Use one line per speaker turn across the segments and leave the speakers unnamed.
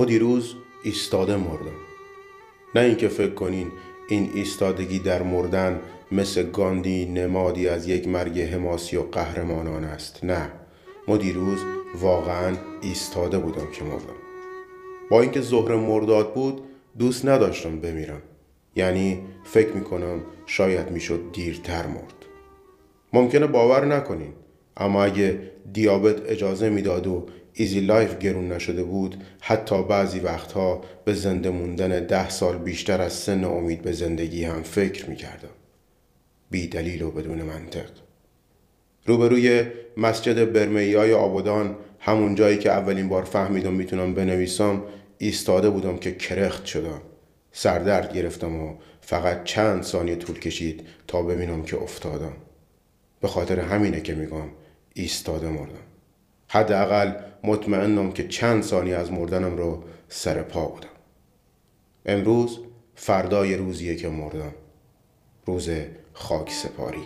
ما دیروز ایستاده مردم. نه اینکه فکر کنین این ایستادگی در مردن مثل گاندی نمادی از یک مرگ حماسی و قهرمانان است. نه. ما دیروز واقعا ایستاده بودم که مردم. با اینکه ظهر مرداد بود دوست نداشتم بمیرم. یعنی فکر می‌کنم شاید می‌شد دیرتر مرد. ممکنه باور نکنین اما اگه دیابت اجازه می‌داد و ایزی لایف گرون نشده بود حتی بعضی وقتها به زنده موندن ده سال بیشتر از سن امید به زندگی هم فکر می‌کردم. بی دلیل و بدون منطق. روبروی مسجد برمئی های آبادان همون جایی که اولین بار فهمیدم می‌تونم بنویسم ایستاده بودم که کرخت شدم. سردرد گرفتم و فقط چند ثانیه طول کشید تا ببینم که افتادم. به خاطر همینه که میگم ایستاده مردم. حداقل مطمئنم که چند ثانیه از مردنم رو سر پا بودم. امروز فردای روزیه که مردم. روز خاک سپاری.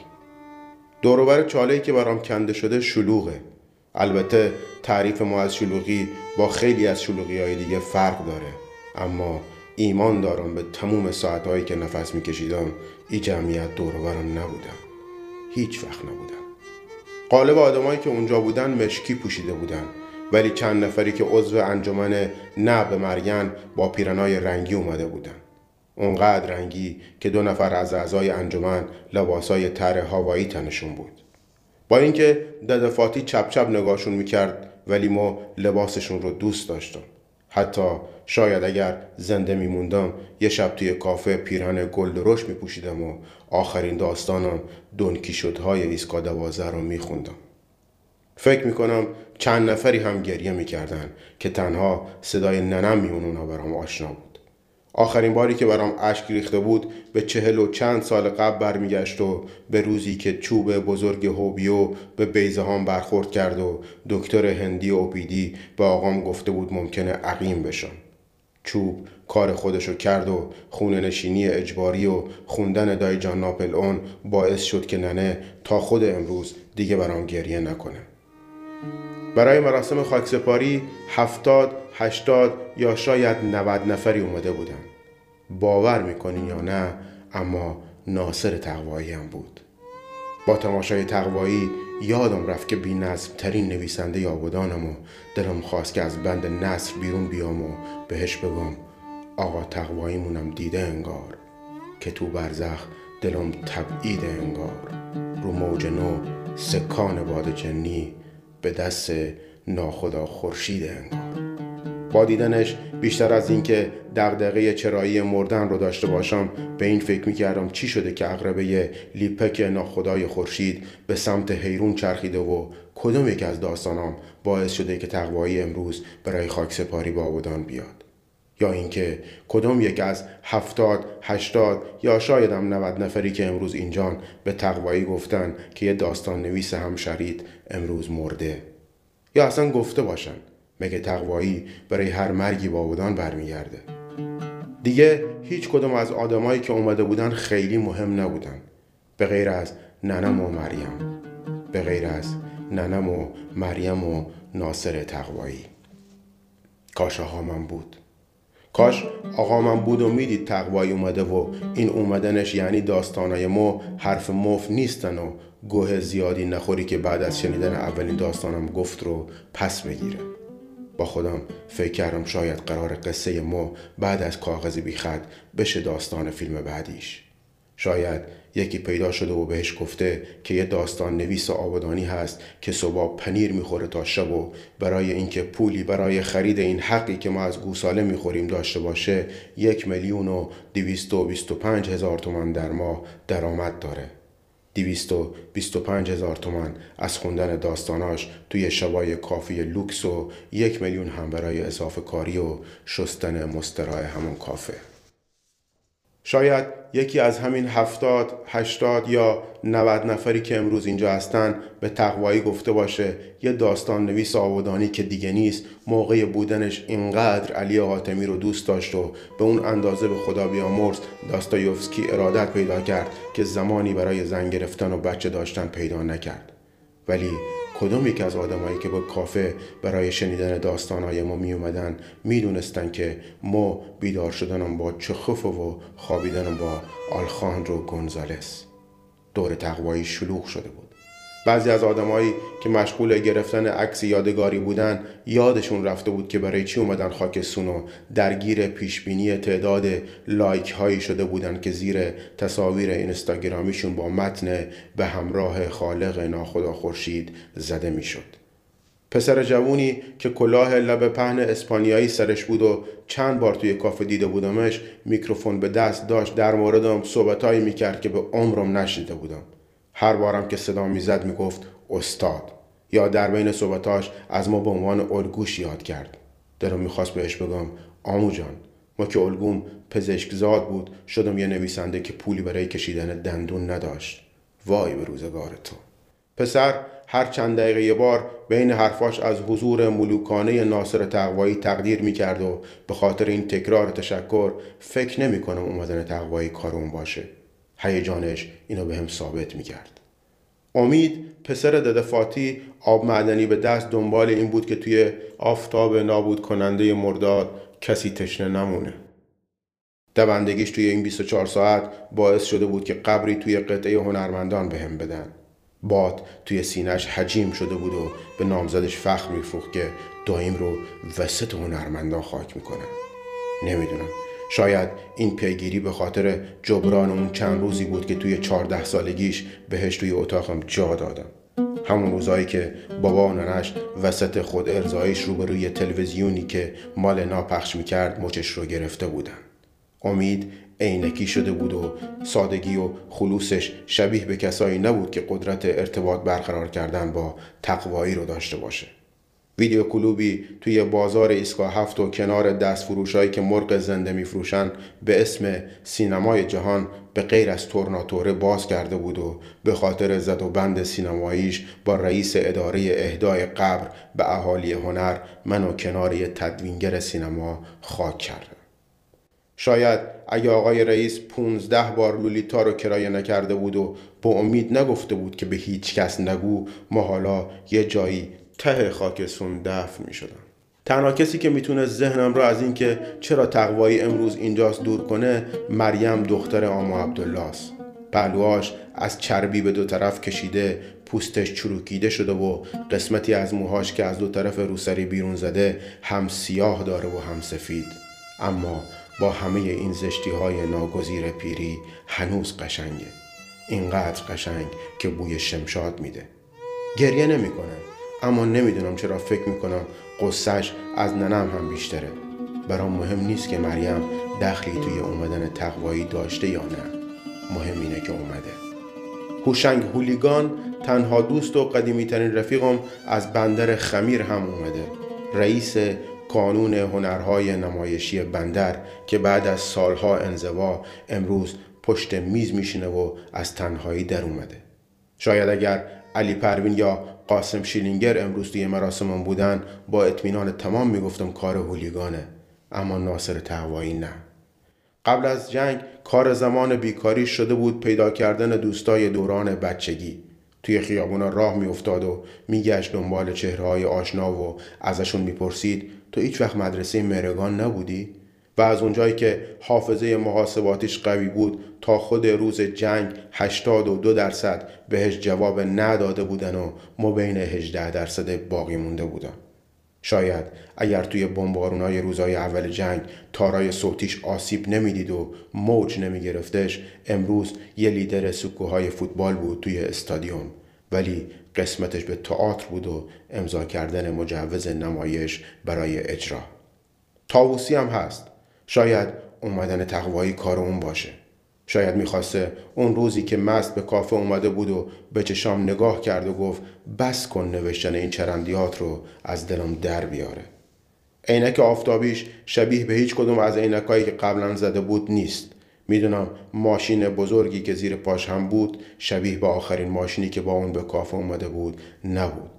دوروبر چاله که برام کنده شده شلوغه. البته تعریف ما از شلوغی با خیلی از شلوغی های دیگه فرق داره. اما ایمان دارم به تموم ساعتهایی که نفس میکشیدم ای جمعیت دوروبرم نبودم هیچ وقت نبودم قالب آدمایی که اونجا بودن مشکی پوشیده بودن. ولی چند نفری که عضو انجمن نه به با پیرنای رنگی اومده بودن. اونقدر رنگی که دو نفر از اعضای انجمن لباسای تر هوایی تنشون بود. با اینکه ددفاتی چپ چپ نگاهشون می‌کرد ولی ما لباسشون رو دوست داشتم. حتی شاید اگر زنده میموندم یه شب توی کافه پیرهن گل درشت میپوشیدم و آخرین داستانم دونکی شدهای ایسکا دوازه رو میخوندم. فکر می‌کنم چند نفری هم گریه می‌کردن که تنها صدای ننم میون اونا برام آشنا بود. آخرین باری که برام اشک ریخته بود به چهل و چند سال قبل برمیگشت و به روزی که چوب بزرگ هوبیو به بیزه هم برخورد کرد و دکتر هندی اوپیدی به آقام گفته بود ممکنه عقیم بشم. چوب کار خودشو کرد و خونه نشینی اجباری و خوندن دای جان ناپل اون باعث شد که ننه تا خود امروز دیگه برام گریه نکنه. برای مراسم خاکسپاری هفتاد، هشتاد یا شاید نود نفری اومده بودن باور می‌کنین یا نه اما ناصر تقوایی هم بود. با تماشای تقوایی یادم رفت که بی ترین نویسنده یابودانم و دلم خواست که از بند نصر بیرون بیام و بهش بگم آقا تقواییمونم دیده انگار که تو برزخ دلم تبعید انگار. رو موج نو سکان باد جنی به دست ناخدا خورشید انگار. با دیدنش بیشتر از اینکه دغدغه چرایی مردن رو داشته باشم به این فکر می‌کردم چی شده که اقربه لیپک ناخدای خورشید به سمت حیرون چرخیده و کدوم یک از داستانام باعث شده که تقوایی امروز برای خاک سپاری با آبادان بیاد. یا اینکه کدوم یک از هفتاد، هشتاد یا شاید هم نود نفری که امروز اینجان به تقوایی گفتن که یه داستان نویس هم شرید امروز مرده. یا اصلا گفته باشن. مگه تقوایی برای هر مرگی با بودان برمیگرده؟ دیگه هیچ کدوم از آدمایی که اومده بودن خیلی مهم نبودن. به غیر از ننم و مریم. به غیر از ننم و مریم و ناصر تقوایی. کاش آقا من بود. کاش آقا من بود و می‌دید تقوایی اومده و این اومدنش یعنی داستانای ما حرف مف نیستن و گوه زیادی نخوری که بعد از شنیدن اولین داستانم گفت رو پس بگیره. با خودم فکر کردم شاید قرار قصه ما بعد از کاغذی بیخط بشه داستان فیلم بعدیش. شاید یکی پیدا شده و بهش گفته که یه داستان نویس آبادانی هست که صبح پنیر می‌خوره تا شب و برای اینکه پولی برای خرید این حقی که ما از گوساله می‌خوریم داشته باشه یک میلیون و دویست و بیست و پنج هزار تومن در ماه درآمد داره. دیویست و بیست و پنج هزار تومن از خوندن داستاناش توی شبای کافی لوکس و یک میلیون هم برای اضافه کاری و شستن مسترای همون کافه. شاید یکی از همین هفتاد، هشتاد یا نود نفری که امروز اینجا هستن به تقوایی گفته باشه. یه داستان نویس آبادانی که دیگه نیست موقع بودنش اینقدر علی حاتمی رو دوست داشت و به اون اندازه به خدا بیامرز داستایوفسکی ارادت پیدا کرد که زمانی برای زن گرفتن و بچه داشتن پیدا نکرد. ولی کدوم یک از آدمایی که به کافه برای شنیدن داستانهای ما می اومدن می دونستن که ما بیدار شدنم با چخوف و خوابیدنم با آلخاندرو گونزالس؟ دور تقوایی شلوغ شده بود. بعضی از آدمایی که مشغول گرفتن عکس یادگاری بودن یادشون رفته بود که برای چی اومدن خاکستون و درگیر پیشبینی تعداد لایک هایی شده بودن که زیر تصاویر اینستاگرامیشون با متن به همراه خالق ناخدا خورشید زده می‌شد. پسر جوونی که کلاه لب پهن اسپانیایی سرش بود و چند بار توی کافه دیده بودمش میکروفون به دست داشت در موردم صحبتهایی می‌کرد که به عمرم نشیده بودم هر بارم که صدا می‌زد می‌گفت استاد. یا در بین صحبتاش از ما به عنوان الگوش یاد کرد. دلم می‌خواست بهش بگم آمو جان ما که الگوم پزشک زاد بود شدم یه نویسنده که پولی برای کشیدن دندون نداشت. وای به روزگار تو. پسر هر چند دقیقه یه بار بین حرفاش از حضور ملوکانه ناصر تقوایی تقدیر می‌کرد و به خاطر این تکرار تشکر فکر نمی‌کنم اومدن تقوایی کارون باشه. هیجانش اینو به هم ثابت می‌کرد. امید پسر دده فاتی آب معدنی به دست دنبال این بود که توی آفتاب نابود کننده مرداد کسی تشنه نمونه. دوندگیش توی این 24 ساعت باعث شده بود که قبری توی قطعه هنرمندان به هم بدن. باد توی سینش حجیم شده بود و به نامزدش فخر میفروخت که دایم رو وسط هنرمندان خاک می‌کنن نمی‌دونم. شاید این پیگیری به خاطر جبران اون چند روزی بود که توی چهارده سالگیش بهش توی اتاقم جا دادم. همون روزایی که بابا و ننش وسط خود ارزایش روبروی تلویزیونی که مال ناپخش می‌کرد مچش رو گرفته بودن. امید عینکی شده بود و سادگی و خلوصش شبیه به کسایی نبود که قدرت ارتباط برقرار کردن با تقوایی رو داشته باشه. ویدیو کلوبی توی بازار ایستگاه هفت و کنار دست فروشایی که مرغ زنده میفروشن به اسم سینمای جهان به غیر از تورناتوره باز کرده بود و به خاطر زد و بند سینماییش با رئیس اداره اهدای قبر به اهالی هنر منو کنار یه تدوینگر سینما خاک کرده شاید اگه آقای رئیس 15 بار لولیتا رو کرایه نکرده بود و با امید نگفته بود که به هیچ کس نگو ما حالا یه جایی ته خاکستون دفن می شدن. تنها کسی که می‌تونه ذهنم را از اینکه چرا تقوایی امروز اینجاست دور کنه مریم دختر آما عبدالله است. پهلوهاش از چربی به دو طرف کشیده پوستش چروکیده شده و قسمتی از موهاش که از دو طرف روسری بیرون زده هم سیاه داره و هم سفید اما با همه این زشتی های ناگزیر پیری هنوز قشنگه اینقدر قشنگ که بوی شمشاد میده گریه نمی‌کنه اما نمی‌دونم چرا فکر می‌کنم قصهش از ننم هم بیشتره. برام مهم نیست که مریم دخلی توی اومدن تقوایی داشته یا نه. مهم اینه که اومده. هوشنگ هولیگان تنها دوست و قدیمی ترین رفیقم از بندر خمیر هم اومده. رئیس کانون هنرهای نمایشی بندر که بعد از سالها انزوا امروز پشت میز میشینه و از تنهایی در اومده. شاید اگر علی پروین یا قاسم شیلینگر امروز توی مراسمم بودن با اطمینان تمام می‌گفتم کار هولیگانه. اما ناصر تهوایی نه. قبل از جنگ کار زمان بیکاری شده بود پیدا کردن دوستای دوران بچگی. توی خیابونا راه میافتاد و میگشت دنبال چهرههای آشنا و ازشون می‌پرسید تو هیچ وقت مدرسه مرگان نبودی؟ و از اونجایی که حافظه محاسباتیش قوی بود تا خود روز جنگ 82 درصد بهش جواب نداده بودن و ما بین 18 درصد باقی مونده بودن شاید اگر توی بمبارونای روزای اول جنگ تارای صوتیش آسیب نمی‌دید و موج نمیگرفتش امروز یه لیدر سکوهای فوتبال بود توی استادیوم. ولی قسمتش به تئاتر بود و امضا کردن مجوز نمایش برای اجرا. تاووسی هم هست. شاید اومدن تقوایی کار اون باشه. شاید می‌خواسته اون روزی که مست به کافه اومده بود و به چشام نگاه کرد و گفت بس کن نوشتن این چرندیات رو از دلم در بیاره. عینک آفتابیش شبیه به هیچ کدوم از عینکایی که قبلا زده بود نیست. می‌دونم ماشین بزرگی که زیر پاش هم بود شبیه به آخرین ماشینی که با اون به کافه اومده بود نبود.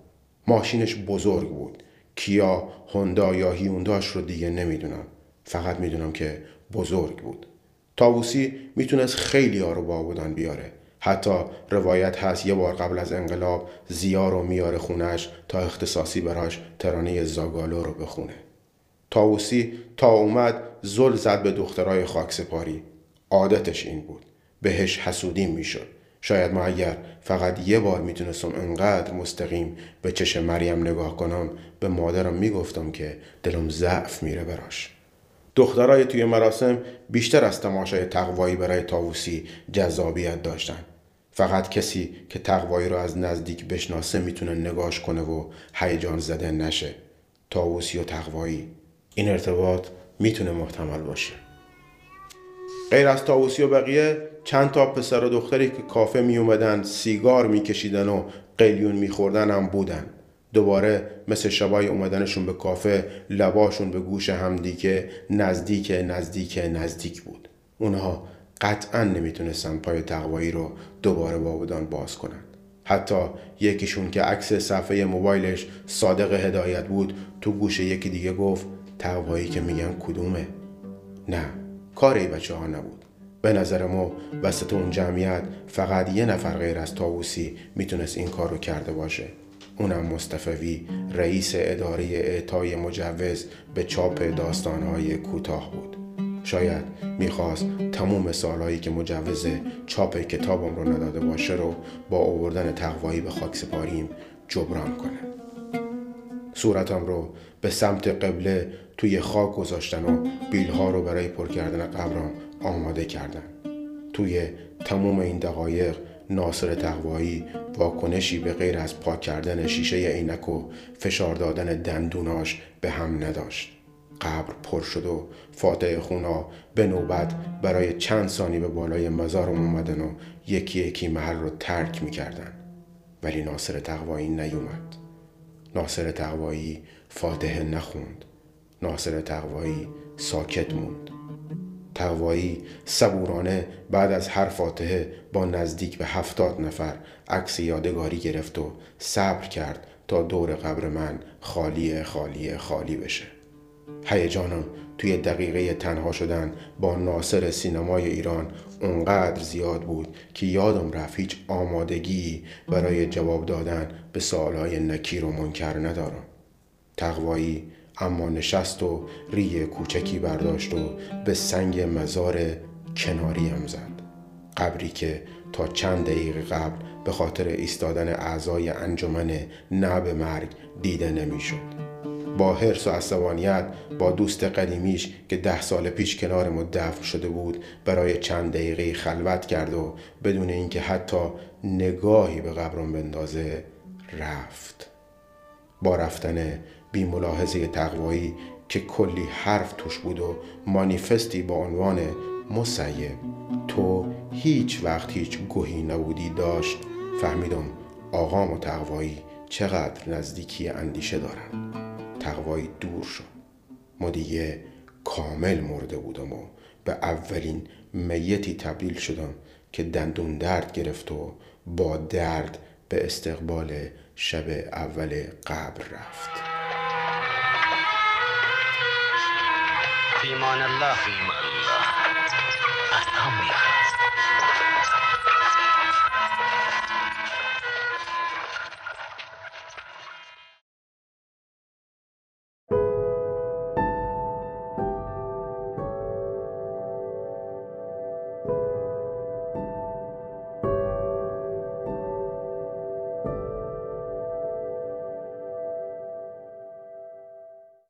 ماشینش بزرگ بود. کیا هوندا یا هیونداش رو دیگه نمی‌دونم. فقط می‌دونم که بزرگ بود. تاووسی می‌تونست خیلی ها رو با بودن بیاره. حتی روایت هست یه بار قبل از انقلاب زیار و میار خونش تا اختصاصی براش ترانه زاگالو رو بخونه. تاوسی تا اومد زل زد به دخترای خاکسپاری. عادتش این بود. بهش حسودی می‌شد. شاید ما اگر فقط یه بار می‌تونستم انقدر مستقیم به چش مریم نگاه کنم به مادرم می‌گفتم که دلم ضعف میره براش. دخترای توی مراسم بیشتر از تماشای تقوایی برای تاووسی جذابیت داشتن. فقط کسی که تقوایی رو از نزدیک بشناسه می‌تونه نگاش کنه و هیجان زده نشه. تاووسی و تقوایی این ارتباط می‌تونه محتمل باشه. غیر از تاووسی و بقیه چند تا پسر و دختری که کافه می اومدن سیگار میکشیدن و قلیون میخوردن هم بودن. دوباره مثل شبای اومدنشون به کافه لباشون به گوش همدیگه نزدیک نزدیک نزدیک بود. اونها قطعا نمی‌تونستن پای تقوایی رو دوباره با بودان باز کنن حتی یکیشون که عکس صفحه موبایلش صادق هدایت بود تو گوش یکی دیگه گفت تقوایی که میگن کدومه؟ نه کار ای بچه ها نبود. به نظر ما وسط اون جمعیت فقط یه نفر غیر از تاووسی می‌تونست این کار رو کرده باشه. اونم مصطفوی رئیس اداره اعطای مجوز به چاپ داستانهای کوتاه بود. شاید می‌خواست تموم سالهایی که مجوز چاپ کتابم رو نداده باشه رو با آوردن تقوایی به خاک سپاریم جبران کنه. صورتم رو به سمت قبله توی خاک گذاشتن و بیلها رو برای پر کردن قبرم آماده کردن. توی تموم این دقایق ناصر تقوایی واکنشی به غیر از پاک کردن شیشه عینک و فشار دادن دندوناش به هم نداشت. قبر پر شد و فاتح خونا به نوبت برای چند ثانی به بالای مزارم اومدن و یکی یکی محل رو ترک می‌کردن. ولی ناصر تقوایی نیومد. ناصر تقوایی فاتحه نخوند. ناصر تقوایی ساکت موند. تقوایی صبورانه بعد از هر فاتحه با نزدیک به هفتاد نفر عکس یادگاری گرفت و صبر کرد تا دور قبر من خالی خالی خالی بشه. هیجانم توی دقیقه تنها شدن با ناصر سینمای ایران اونقدر زیاد بود که یادم رفت هیچ آمادگی برای جواب دادن به سوالهای نکیر و منکر ندارم. تقوایی اما نشست و ری کوچکی برداشت و به سنگ مزار کناریم زد قبری که تا چند دقیقه قبل به خاطر ایستادن اعضای انجمن نه به مرگ دیده نمی‌شد. با حرس و عصبانیت با دوست قدیمیش که ده سال پیش کنار ما دفن شده بود برای چند دقیقه خلوت کرد و بدون اینکه حتی نگاهی به قبرم بندازه رفت با رفتن بی ملاحظه تقوایی که کلی حرف توش بود و مانیفستی با عنوان مسیب تو هیچ وقت هیچ گوهی نبودی داشت. فهمیدم آقام و تقوایی چقدر نزدیکی اندیشه دارن. تقوایی دور شد. ما دیگه کامل مرده بودم و به اولین میتی تبدیل شدم که دندون درد گرفت و با درد به استقبال شب اول قبر رفت. في أمان الله. في أمان الله. الامر